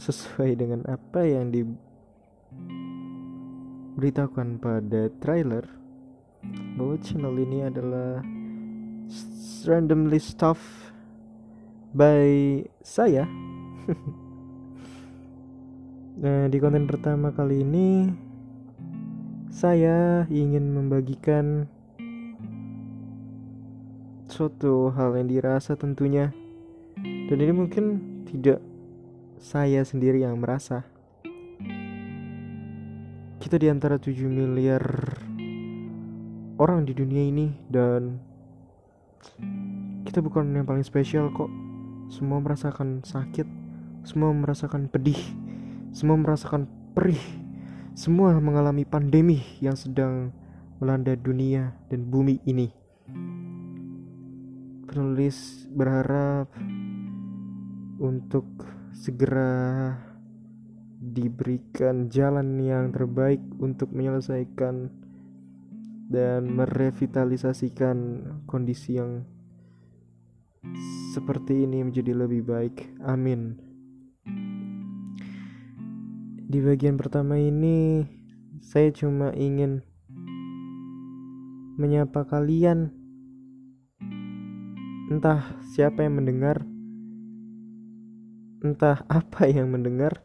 sesuai dengan apa yang diberitakan pada trailer bahwa channel ini adalah randomly stuff by saya. Nah di konten pertama kali ini saya ingin membagikan suatu hal yang dirasa tentunya. Dan ini mungkin tidak saya sendiri yang merasa. Kita di antara 7 miliar orang di dunia ini dan kita bukan yang paling spesial kok. Semua merasakan sakit semua merasakan pedih semua merasakan perih semua mengalami pandemi yang sedang melanda dunia dan bumi ini. Penulis berharap untuk segera diberikan jalan yang terbaik untuk menyelesaikan dan merevitalisasikan kondisi yang seperti ini menjadi lebih baik. Amin. Di bagian pertama ini, saya cuma ingin menyapa kalian. Entah siapa yang mendengar, entah apa yang mendengar,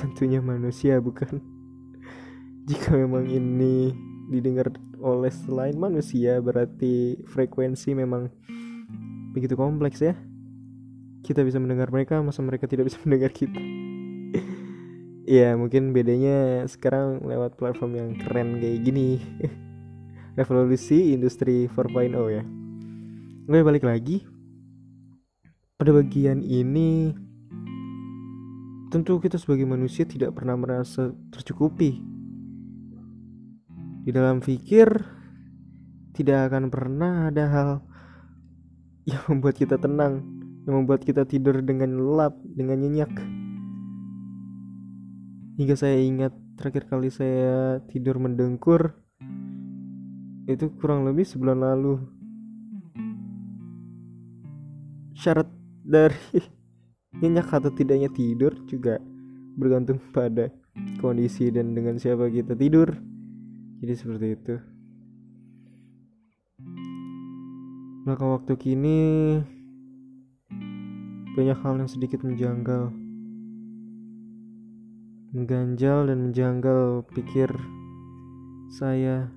tentunya manusia, bukan? Jika memang ini didengar oleh selain manusia, berarti frekuensi memang begitu kompleks ya. Kita bisa mendengar mereka, masa mereka tidak bisa mendengar kita? ya mungkin bedanya sekarang lewat platform yang keren kayak gini. Revolusi industri 4.0 ya. Oke balik lagi. Pada bagian ini Tentu kita sebagai manusia tidak pernah merasa tercukupi. Di dalam pikir tidak akan pernah ada hal yang membuat kita tenang, yang membuat kita tidur dengan lelap, dengan nyenyak. Hingga saya ingat terakhir kali saya tidur mendengkur itu kurang lebih sebulan lalu. Syarat dari nyenyak atau tidaknya tidur juga bergantung pada kondisi dan dengan siapa kita tidur. Jadi seperti itu. Maka waktu kini banyak hal yang sedikit menjanggal mengganjal dan menjanggal pikir saya.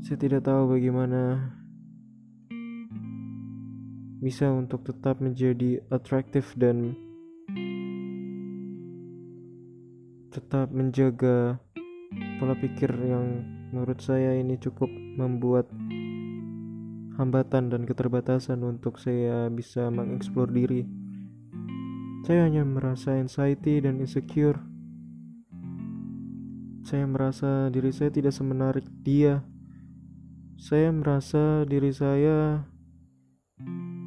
Saya tidak tahu bagaimana bisa untuk tetap menjadi atraktif dan tetap menjaga pola pikir yang menurut saya ini cukup membuat hambatan dan keterbatasan untuk saya bisa mengeksplor diri. Saya hanya merasa anxiety dan insecure. Saya merasa diri saya tidak semenarik dia. Saya merasa diri saya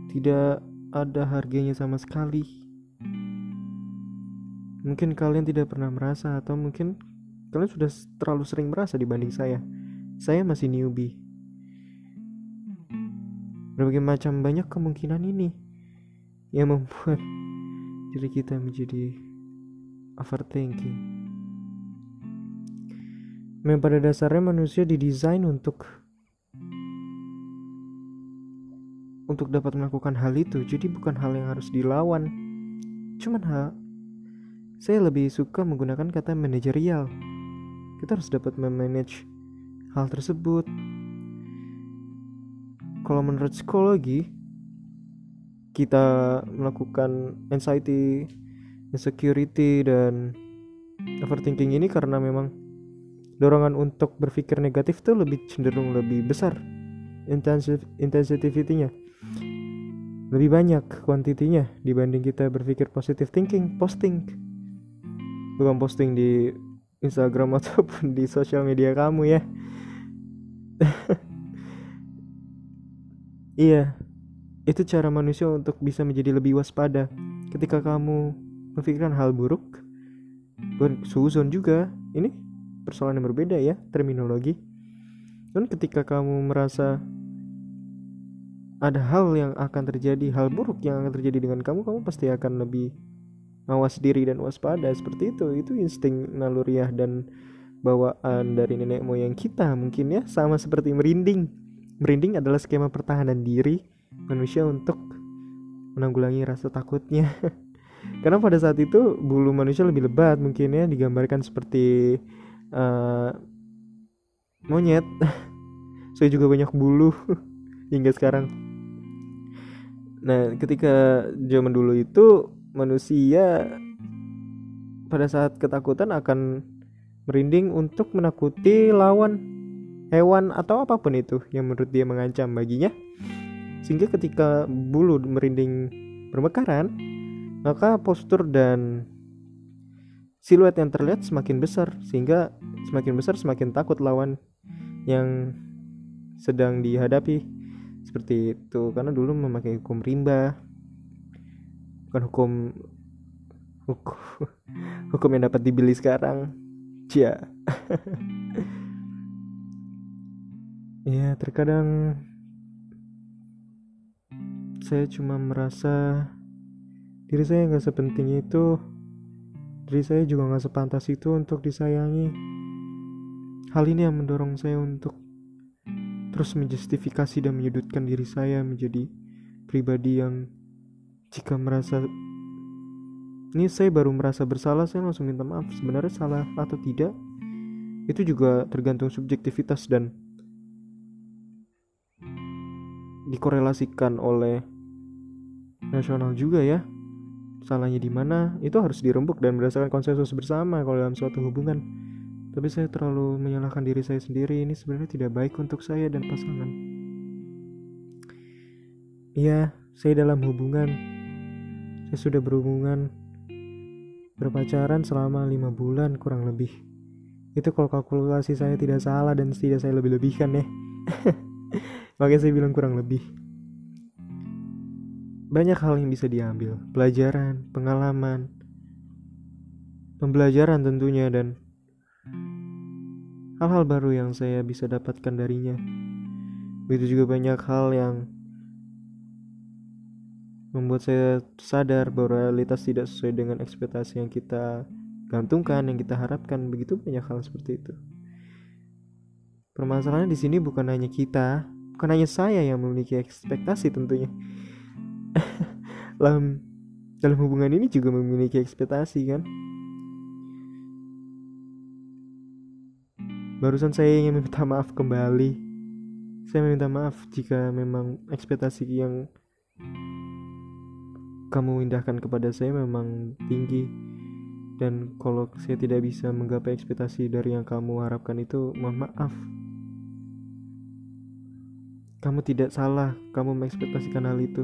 tidak ada harganya sama sekali. Mungkin kalian tidak pernah merasa atau mungkin kalian sudah terlalu sering merasa dibanding saya. Saya masih newbie. Berbagai macam banyak kemungkinan ini yang membuat diri kita menjadi overthinking. Memang pada dasarnya manusia didesain untuk untuk dapat melakukan hal itu jadi bukan hal yang harus dilawan. Cuman hal saya lebih suka menggunakan kata manajerial. Kita harus dapat memanage hal tersebut. Kalau menurut psikologi kita melakukan anxiety insecurity dan overthinking ini karena memang dorongan untuk berpikir negatif tuh lebih cenderung lebih besar intensif intensitivitynya lebih banyak kuantitinya dibanding kita berpikir positive thinking posting. Bukan posting di Instagram ataupun di sosial media kamu ya. Iya itu cara manusia untuk bisa menjadi lebih waspada. Ketika kamu memikirkan hal buruk bukan suzon juga ini persoalan yang berbeda ya terminologi. Dan ketika kamu merasa ada hal yang akan terjadi hal buruk yang akan terjadi dengan kamu kamu pasti akan lebih mawas diri dan waspada seperti itu. Itu insting naluriah dan bawaan dari nenek moyang kita mungkin ya. Sama seperti merinding. Merinding adalah skema pertahanan diri manusia untuk menanggulangi rasa takutnya. Karena pada saat itu bulu manusia lebih lebat mungkin ya digambarkan seperti uh, monyet. Saya juga banyak bulu hingga sekarang Nah, ketika zaman dulu itu manusia pada saat ketakutan akan merinding untuk menakuti lawan hewan atau apa pun itu yang menurut dia mengancam baginya. Sehingga ketika bulu merinding bermekaran, maka postur dan siluet yang terlihat semakin besar sehingga semakin besar semakin takut lawan yang sedang dihadapi seperti itu. Karena dulu memakai hukum rimba. Bukan hukum hukum hukum yang dapat dibeli sekarang. Cia. Ya terkadang saya cuma merasa diri saya nggak sepenting itu. Diri saya juga nggak sepantas itu untuk disayangi. Hal ini yang mendorong saya untuk terus menjustifikasi dan menyudutkan diri saya menjadi pribadi yang jika merasa ini saya baru merasa bersalah saya langsung minta maaf sebenarnya salah atau tidak itu juga tergantung subjektivitas dan dikorelasikan oleh nasional juga ya. Salahnya di mana itu harus dirembuk dan berdasarkan konsensus bersama kalau dalam suatu hubungan tapi saya terlalu menyalahkan diri saya sendiri. Ini sebenarnya tidak baik untuk saya dan pasangan. Iya, saya dalam hubungan. Saya sudah berhubungan berpacaran selama lima bulan kurang lebih. Itu kalau kalkulasi saya tidak salah dan tidak saya lebih-lebihkan ya. Makanya saya bilang kurang lebih. Banyak hal yang bisa diambil, pelajaran, pengalaman, pembelajaran tentunya dan hal-hal baru yang saya bisa dapatkan darinya. Begitu juga banyak hal yang membuat saya sadar bahwa realitas tidak sesuai dengan ekspektasi yang kita gantungkan, yang kita harapkan. Begitu banyak hal seperti itu. Permasalahannya di sini bukan hanya kita, bukan hanya saya yang memiliki ekspektasi tentunya. dalam dalam hubungan ini juga memiliki ekspektasi kan. Barusan saya ingin meminta maaf kembali. Saya meminta maaf jika memang ekspektasi yang kamu indahkan kepada saya memang tinggi. Dan kalau saya tidak bisa menggapai ekspektasi dari yang kamu harapkan itu mohon maaf. Kamu tidak salah kamu mengekspektasikan hal itu.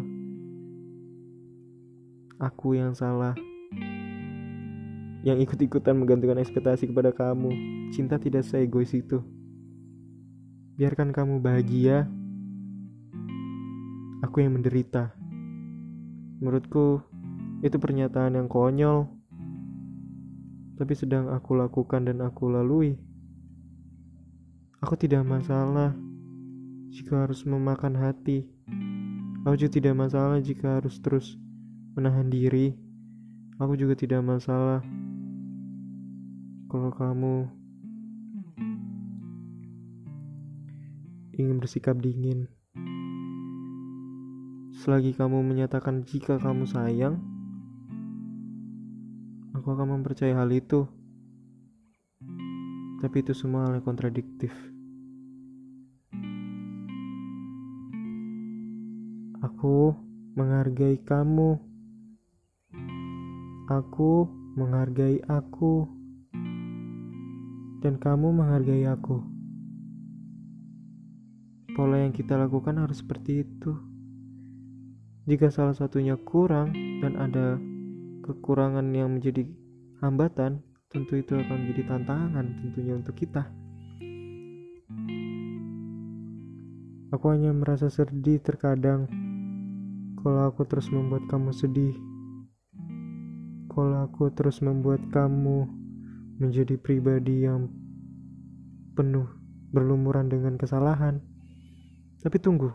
Aku yang salah yang ikut-ikutan menggantungkan ekspektasi kepada kamu. Cinta tidak seegois itu. Biarkan kamu bahagia, aku yang menderita. Menurutku, itu pernyataan yang konyol, tapi sedang aku lakukan dan aku lalui. Aku tidak masalah jika harus memakan hati. Aku juga tidak masalah jika harus terus menahan diri. Aku juga tidak masalah kalau kamu ingin bersikap dingin. Selagi kamu menyatakan jika kamu sayang, aku akan mempercayai hal itu. Tapi itu semua hal yang kontradiktif. Aku menghargai kamu. Aku menghargai aku dan kamu menghargai aku. Pola yang kita lakukan harus seperti itu. Jika salah satunya kurang dan ada kekurangan yang menjadi hambatan, tentu itu akan menjadi tantangan tentunya untuk kita. Aku hanya merasa sedih terkadang kalau aku terus membuat kamu sedih. Kalau aku terus membuat kamu menjadi pribadi yang penuh berlumuran dengan kesalahan. Tapi tunggu,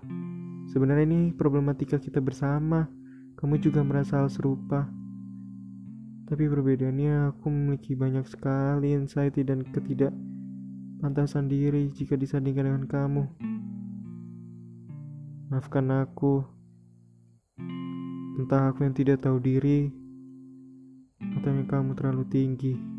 Sebenarnya ini problematika kita bersama. Kamu juga merasa hal serupa. Tapi perbedaannya aku memiliki banyak sekali anxiety dan ketidakpantasan diri jika disandingkan dengan kamu. Maafkan aku. Entah aku yang tidak tahu diri atau yang kamu terlalu tinggi.